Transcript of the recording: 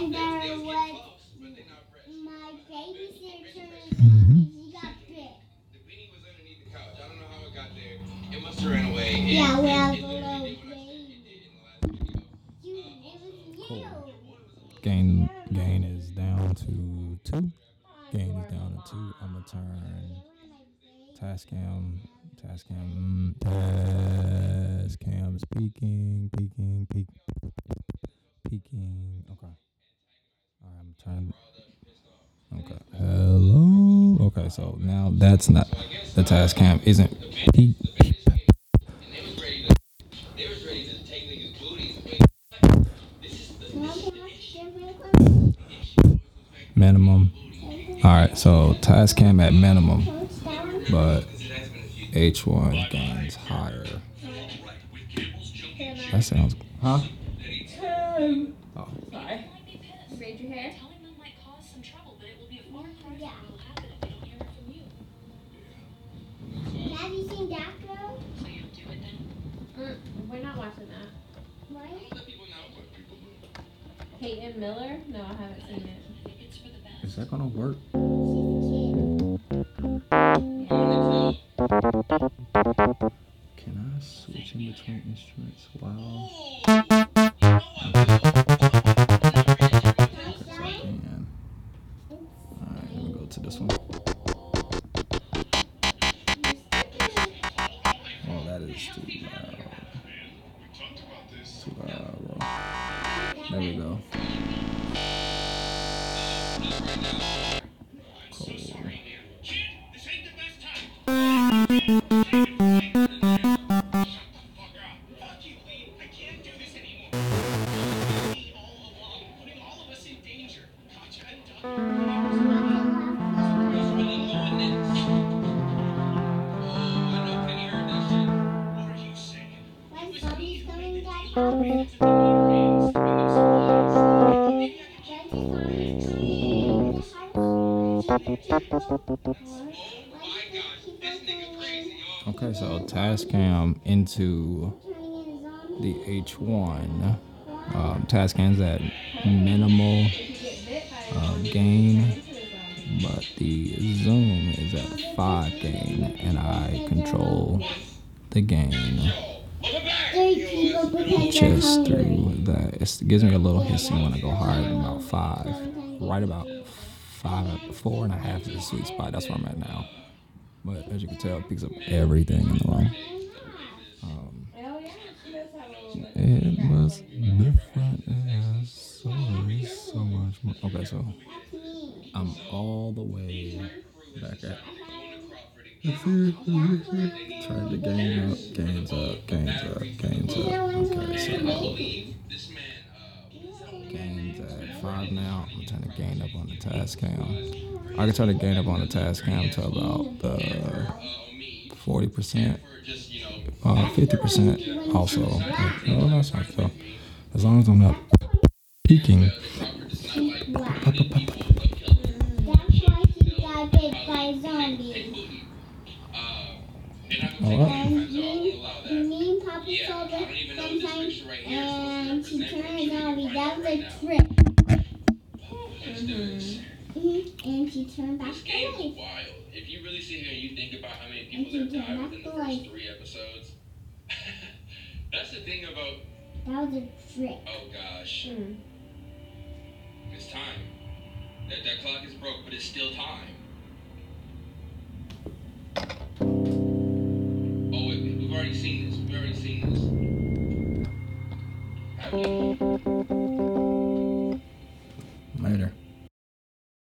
And there was my babysitter turned Mhm. he got bit. The beanie was underneath the couch. I don't know how it got there. It must have ran away. It- Yeah, it- well, it little did what I said baby. it did in the last video. You, it was you. Gain gain is down to two. Gain is down to two. I'm gonna turn Tascam, Tascam, mm, Tascam's peaking, peaking, peak, peaking. Okay. I'm. Okay. Hello. Okay, so now that's not the Tascam isn't peak. And they was ready to, they was ready to take niggas' booties. But this is the, Can I this is have the issue. different ones? minimum. All right, so Tascam at minimum, but Because it has been a few H1 gains higher. That sounds. Huh? Oh. Sorry. Braid your hair. Telling them might cause some trouble, but it will be a far cry from Yeah. what will happen if they don't hear it from you. Have you seen that girl? So you don't do it then? Mm, we're not watching that. Why? Let people know what people do. Peyton Miller? No, I haven't seen it. I think it's for the best. Is that gonna work? Can I switch in between instruments? Wow. Oh, that is too loud. Too loud. There we go. Okay, so Tascam into the H1. Um, Tascam's at minimal uh, gain, but the zoom is at 5 gain, and I control the gain Just through that. It gives me a little hissing when I go than about 5. Right about 5, 4 and a half is the sweet spot. That's where I'm at now. But as you can tell, it picks up everything in the room. Um. It was different. It has so, so much more. Okay, so I'm all the way back at. Trying to gain up, gains up, gains up, gains up. Okay, so This man, uh, gains at five now. I'm trying to gain up on the Tascam. I can try to gain up on the Tascam to about the forty percent, for just, you know, uh, fifty percent also. No, that's not so. As long as I'm not peaking. That's why he got bit by a zombie. All right. And me, me and Papa saw I don't even know if this sometimes, picture right here is supposed and she represent turned what zombie. you That find was right a now. trick. Let's do this. Mhm. And she turned back This away. wild. If you really sit here and you think about how many people she have did died within the like- first three episodes, that's the thing about. That was a trick. Oh gosh, Hmm. it's time. That that clock is broke, but it's still time. Oh wait,